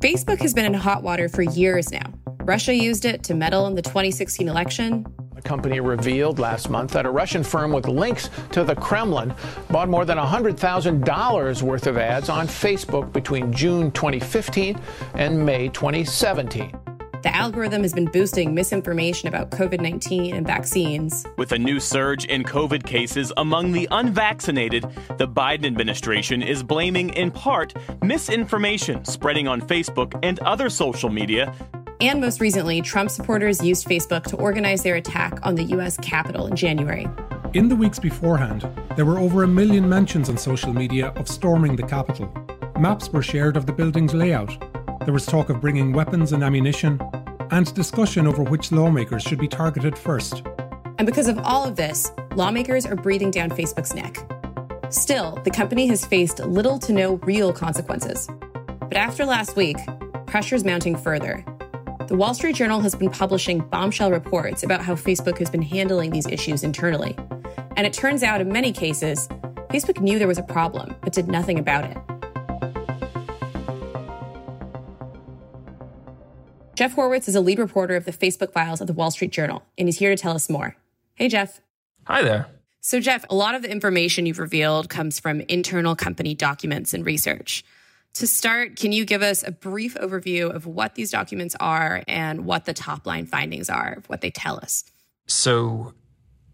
Facebook has been in hot water for years now. Russia used it to meddle in the 2016 election. The company revealed last month that a Russian firm with links to the Kremlin bought more than $100,000 worth of ads on Facebook between June 2015 and May 2017. The algorithm has been boosting misinformation about COVID 19 and vaccines. With a new surge in COVID cases among the unvaccinated, the Biden administration is blaming, in part, misinformation spreading on Facebook and other social media. And most recently, Trump supporters used Facebook to organize their attack on the U.S. Capitol in January. In the weeks beforehand, there were over a million mentions on social media of storming the Capitol. Maps were shared of the building's layout there was talk of bringing weapons and ammunition, and discussion over which lawmakers should be targeted first. And because of all of this, lawmakers are breathing down Facebook's neck. Still, the company has faced little to no real consequences. But after last week, pressure's mounting further. The Wall Street Journal has been publishing bombshell reports about how Facebook has been handling these issues internally. And it turns out, in many cases, Facebook knew there was a problem, but did nothing about it. Jeff Horwitz is a lead reporter of the Facebook files of the Wall Street Journal, and he's here to tell us more. Hey, Jeff. Hi there. So, Jeff, a lot of the information you've revealed comes from internal company documents and research. To start, can you give us a brief overview of what these documents are and what the top line findings are, of what they tell us? So,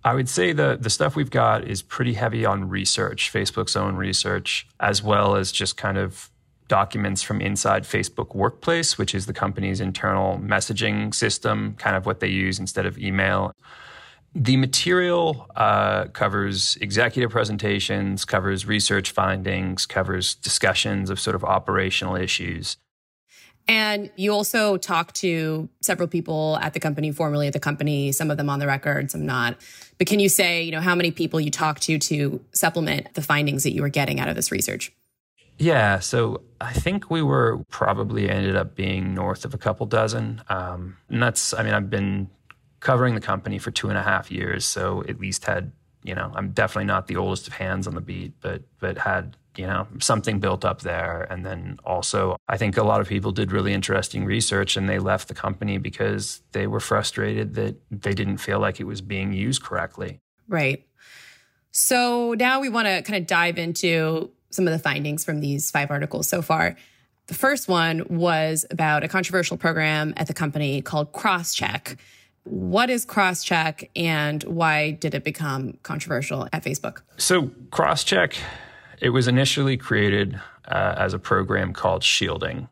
I would say the the stuff we've got is pretty heavy on research, Facebook's own research, as well as just kind of documents from inside Facebook Workplace, which is the company's internal messaging system, kind of what they use instead of email. The material uh, covers executive presentations, covers research findings, covers discussions of sort of operational issues. And you also talked to several people at the company, formerly at the company, some of them on the record, some not. But can you say, you know, how many people you talked to to supplement the findings that you were getting out of this research? Yeah, so I think we were probably ended up being north of a couple dozen. Um, and that's, I mean, I've been covering the company for two and a half years, so at least had, you know, I'm definitely not the oldest of hands on the beat, but but had, you know, something built up there. And then also, I think a lot of people did really interesting research, and they left the company because they were frustrated that they didn't feel like it was being used correctly. Right. So now we want to kind of dive into some of the findings from these five articles so far. The first one was about a controversial program at the company called Crosscheck. What is Crosscheck and why did it become controversial at Facebook? So, Crosscheck, it was initially created uh, as a program called shielding.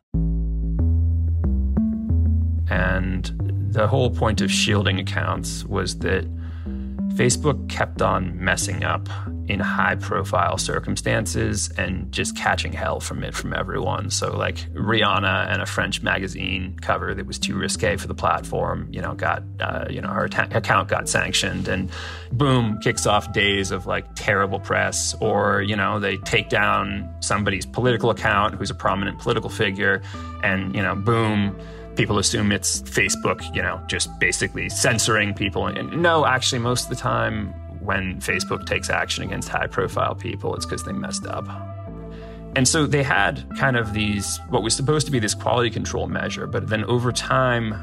And the whole point of shielding accounts was that Facebook kept on messing up in high profile circumstances and just catching hell from it from everyone. So, like Rihanna and a French magazine cover that was too risque for the platform, you know, got, uh, you know, her account got sanctioned and boom, kicks off days of like terrible press. Or, you know, they take down somebody's political account who's a prominent political figure and, you know, boom, people assume it's Facebook, you know, just basically censoring people. And no, actually, most of the time, when Facebook takes action against high profile people, it's because they messed up. And so they had kind of these, what was supposed to be this quality control measure, but then over time,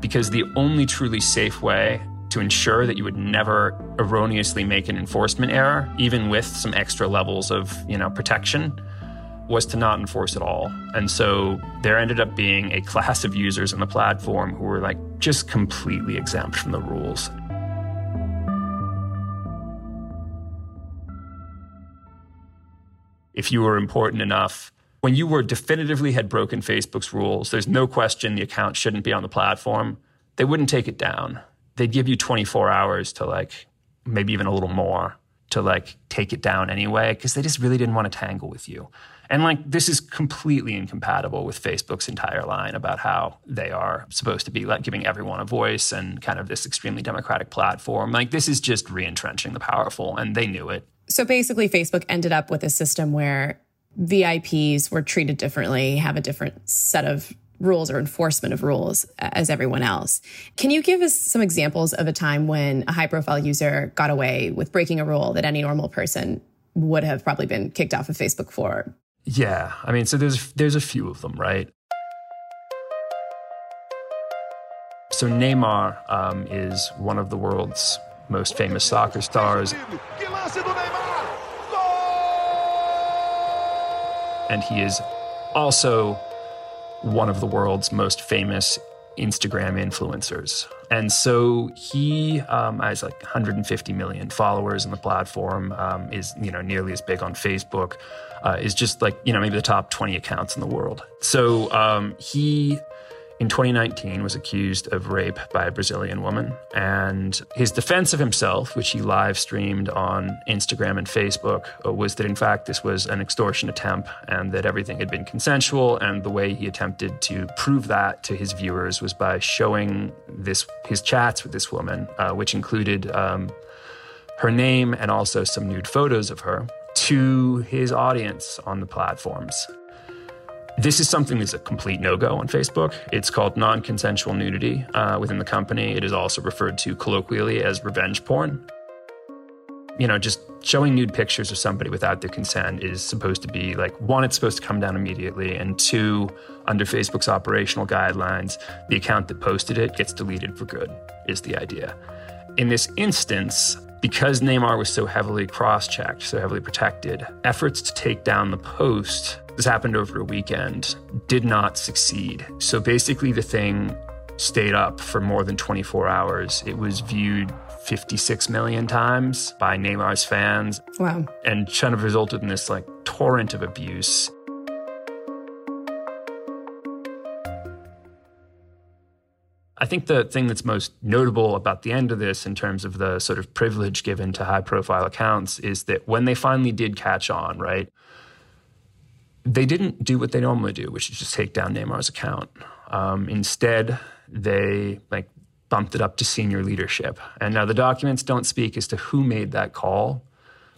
because the only truly safe way to ensure that you would never erroneously make an enforcement error, even with some extra levels of, you know, protection, was to not enforce at all. And so there ended up being a class of users on the platform who were like just completely exempt from the rules. If you were important enough. When you were definitively had broken Facebook's rules, there's no question the account shouldn't be on the platform. They wouldn't take it down. They'd give you 24 hours to like maybe even a little more to like take it down anyway because they just really didn't want to tangle with you. And like this is completely incompatible with Facebook's entire line about how they are supposed to be like giving everyone a voice and kind of this extremely democratic platform. Like this is just re-entrenching the powerful and they knew it. So basically Facebook ended up with a system where VIPs were treated differently, have a different set of rules or enforcement of rules as everyone else. Can you give us some examples of a time when a high profile user got away with breaking a rule that any normal person would have probably been kicked off of Facebook for? Yeah, I mean, so there's there's a few of them, right? So Neymar um, is one of the world's most famous soccer stars. And he is also one of the world's most famous Instagram influencers. And so he um, has like 150 million followers on the platform, um, is, you know, nearly as big on Facebook, uh, is just like, you know, maybe the top 20 accounts in the world. So um, he in 2019 was accused of rape by a Brazilian woman. And his defense of himself, which he live streamed on Instagram and Facebook, uh, was that in fact this was an extortion attempt and that everything had been consensual. And the way he attempted to prove that to his viewers was by showing this his chats with this woman, uh, which included um, her name and also some nude photos of her, to his audience on the platforms. This is something that's a complete no go on Facebook. It's called non consensual nudity uh, within the company. It is also referred to colloquially as revenge porn. You know, just showing nude pictures of somebody without their consent is supposed to be like one, it's supposed to come down immediately, and two, under Facebook's operational guidelines, the account that posted it gets deleted for good, is the idea. In this instance, because Neymar was so heavily cross checked, so heavily protected, efforts to take down the post this happened over a weekend, did not succeed. So basically, the thing stayed up for more than 24 hours. It was viewed 56 million times by Neymar's fans. Wow. And kind of resulted in this like torrent of abuse. I think the thing that's most notable about the end of this, in terms of the sort of privilege given to high profile accounts, is that when they finally did catch on, right, they didn't do what they normally do, which is just take down Neymar's account. Um, instead, they like bumped it up to senior leadership. And now the documents don't speak as to who made that call,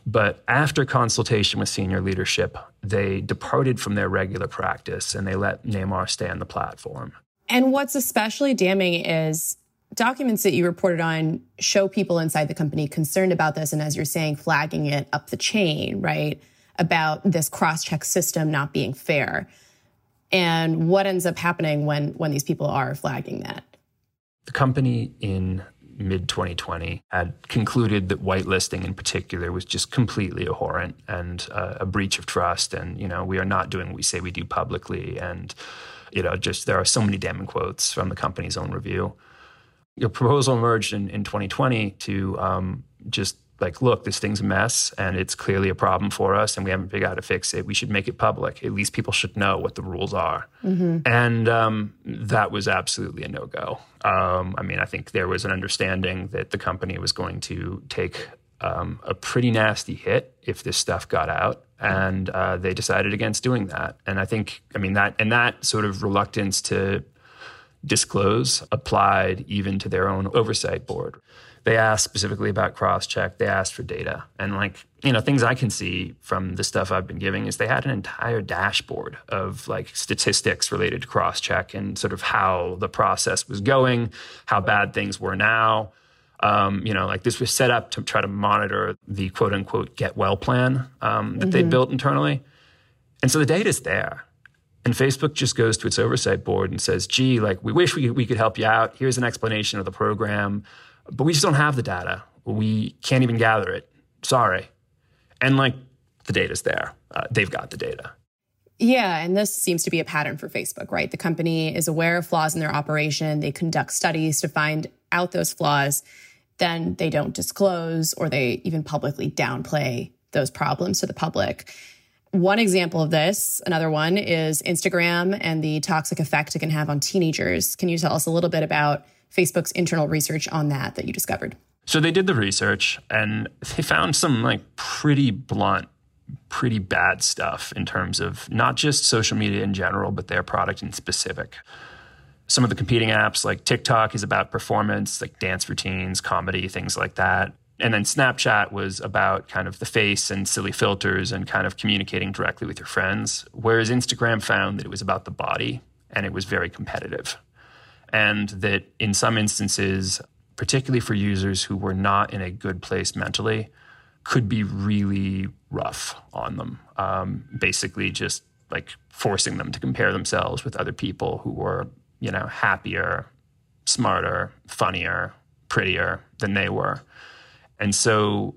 but after consultation with senior leadership, they departed from their regular practice and they let Neymar stay on the platform. And what's especially damning is documents that you reported on show people inside the company concerned about this and as you're saying flagging it up the chain, right? About this cross check system not being fair. And what ends up happening when, when these people are flagging that? The company in mid 2020 had concluded that whitelisting in particular was just completely abhorrent and uh, a breach of trust. And, you know, we are not doing what we say we do publicly. And, you know, just there are so many damning quotes from the company's own review. Your proposal emerged in, in 2020 to um, just like, look, this thing's a mess and it's clearly a problem for us and we haven't figured out how to fix it. We should make it public. At least people should know what the rules are. Mm-hmm. And um, that was absolutely a no go. Um, I mean, I think there was an understanding that the company was going to take um, a pretty nasty hit if this stuff got out. And uh, they decided against doing that. And I think, I mean, that, and that sort of reluctance to disclose applied even to their own oversight board they asked specifically about cross check. They asked for data. And like, you know, things I can see from the stuff I've been giving is they had an entire dashboard of like statistics related to cross check and sort of how the process was going, how bad things were now. Um, you know, like this was set up to try to monitor the quote unquote get well plan um, that mm-hmm. they built internally. And so the data is there. And Facebook just goes to its oversight board and says, gee, like, we wish we, we could help you out. Here's an explanation of the program but we just don't have the data. We can't even gather it. Sorry. And like the data's there. Uh, they've got the data. Yeah, and this seems to be a pattern for Facebook, right? The company is aware of flaws in their operation. They conduct studies to find out those flaws. Then they don't disclose or they even publicly downplay those problems to the public. One example of this, another one, is Instagram and the toxic effect it can have on teenagers. Can you tell us a little bit about Facebook's internal research on that that you discovered? So they did the research and they found some like pretty blunt, pretty bad stuff in terms of not just social media in general, but their product in specific. Some of the competing apps like TikTok is about performance, like dance routines, comedy, things like that. And then Snapchat was about kind of the face and silly filters and kind of communicating directly with your friends. Whereas Instagram found that it was about the body and it was very competitive. And that in some instances, particularly for users who were not in a good place mentally, could be really rough on them. Um, basically, just like forcing them to compare themselves with other people who were, you know, happier, smarter, funnier, prettier than they were. And so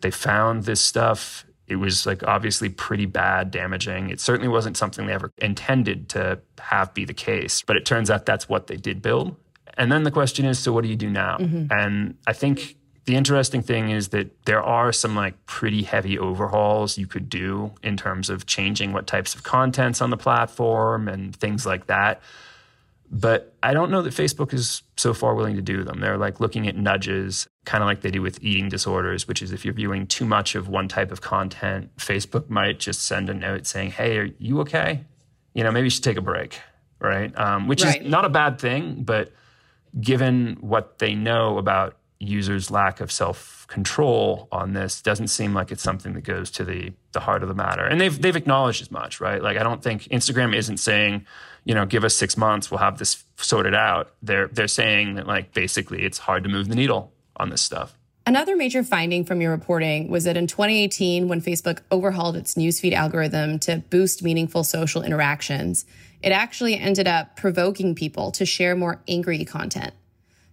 they found this stuff. It was like obviously pretty bad, damaging. It certainly wasn't something they ever intended to have be the case, but it turns out that's what they did build. And then the question is so what do you do now? Mm-hmm. And I think the interesting thing is that there are some like pretty heavy overhauls you could do in terms of changing what types of contents on the platform and things like that. But I don't know that Facebook is so far willing to do them. They're like looking at nudges, kind of like they do with eating disorders, which is if you're viewing too much of one type of content, Facebook might just send a note saying, Hey, are you okay? You know, maybe you should take a break, right? Um, which right. is not a bad thing, but given what they know about users' lack of self control on this, doesn't seem like it's something that goes to the, the heart of the matter. And they've, they've acknowledged as much, right? Like, I don't think Instagram isn't saying, you know, give us six months, we'll have this sorted out. They're they're saying that like basically it's hard to move the needle on this stuff. Another major finding from your reporting was that in 2018, when Facebook overhauled its newsfeed algorithm to boost meaningful social interactions, it actually ended up provoking people to share more angry content.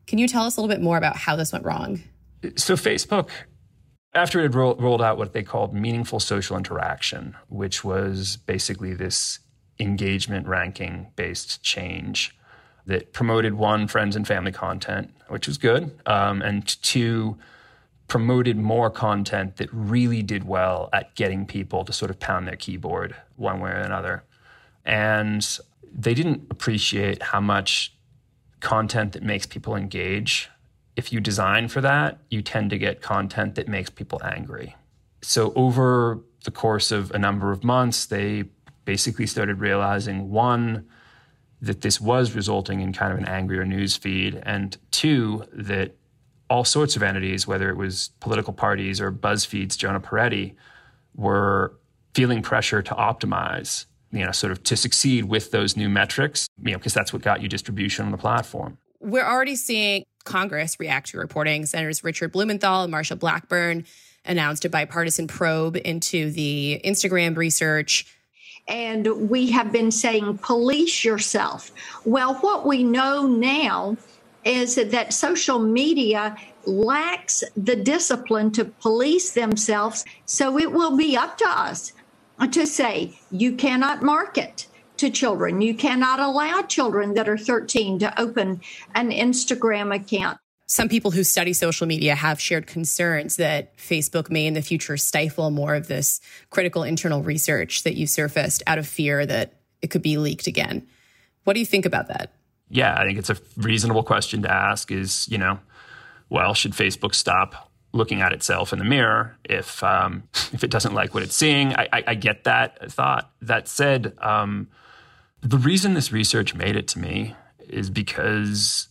Can you tell us a little bit more about how this went wrong? So, Facebook, after it had rolled out what they called meaningful social interaction, which was basically this engagement ranking based change that promoted one, friends and family content, which was good, um, and two, promoted more content that really did well at getting people to sort of pound their keyboard one way or another. And they didn't appreciate how much content that makes people engage. If you design for that, you tend to get content that makes people angry. So, over the course of a number of months, they basically started realizing one, that this was resulting in kind of an angrier news feed, and two, that all sorts of entities, whether it was political parties or BuzzFeed's Jonah Peretti, were feeling pressure to optimize, you know, sort of to succeed with those new metrics, you know, because that's what got you distribution on the platform. We're already seeing Congress react to reporting. Senators Richard Blumenthal and Marsha Blackburn announced a bipartisan probe into the Instagram research and we have been saying, police yourself. Well, what we know now is that social media lacks the discipline to police themselves. So it will be up to us Uh, to say, you cannot market to children. You cannot allow children that are 13 to open an Instagram account. Some people who study social media have shared concerns that Facebook may in the future stifle more of this critical internal research that you surfaced out of fear that it could be leaked again. What do you think about that? Yeah, I think it's a reasonable question to ask is, you know, well, should Facebook stop looking at itself in the mirror if um, if it doesn't like what it's seeing? I, I, I get that thought. That said, um, the reason this research made it to me is because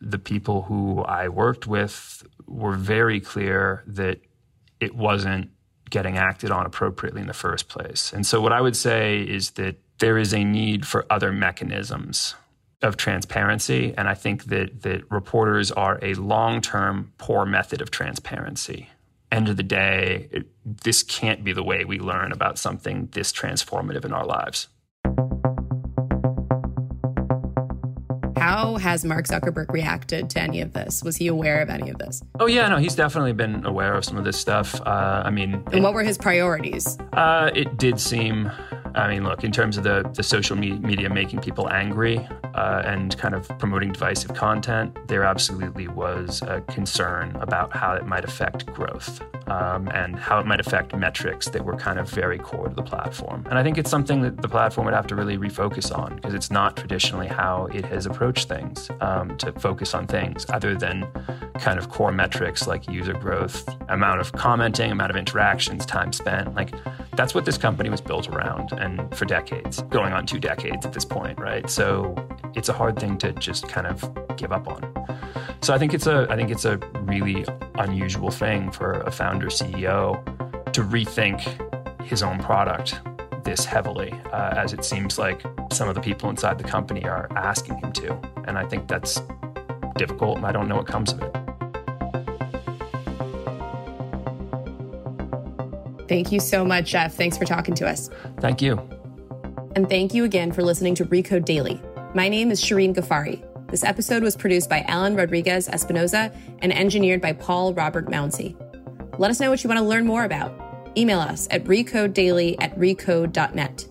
the people who I worked with were very clear that it wasn't getting acted on appropriately in the first place. And so, what I would say is that there is a need for other mechanisms of transparency. And I think that, that reporters are a long term poor method of transparency. End of the day, it, this can't be the way we learn about something this transformative in our lives. How has Mark Zuckerberg reacted to any of this? Was he aware of any of this? Oh yeah, no, he's definitely been aware of some of this stuff. Uh, I mean, and it, what were his priorities? Uh, it did seem. I mean, look, in terms of the the social me- media making people angry, uh, and kind of promoting divisive content, there absolutely was a concern about how it might affect growth um, and how it might affect metrics that were kind of very core to the platform. And I think it's something that the platform would have to really refocus on because it's not traditionally how it has approached things um, to focus on things other than kind of core metrics like user growth, amount of commenting, amount of interactions, time spent. Like that's what this company was built around and for decades, going on two decades at this point, right? So it's a hard thing to just kind of give up on. So I think it's a I think it's a really unusual thing for a founder CEO to rethink his own product this heavily, uh, as it seems like some of the people inside the company are asking him to. And I think that's difficult, and I don't know what comes of it. Thank you so much, Jeff. Thanks for talking to us. Thank you. And thank you again for listening to Recode Daily. My name is Shirin Ghaffary. This episode was produced by Alan Rodriguez Espinoza and engineered by Paul Robert Mounsey. Let us know what you want to learn more about. Email us at recodedaily at recode.net.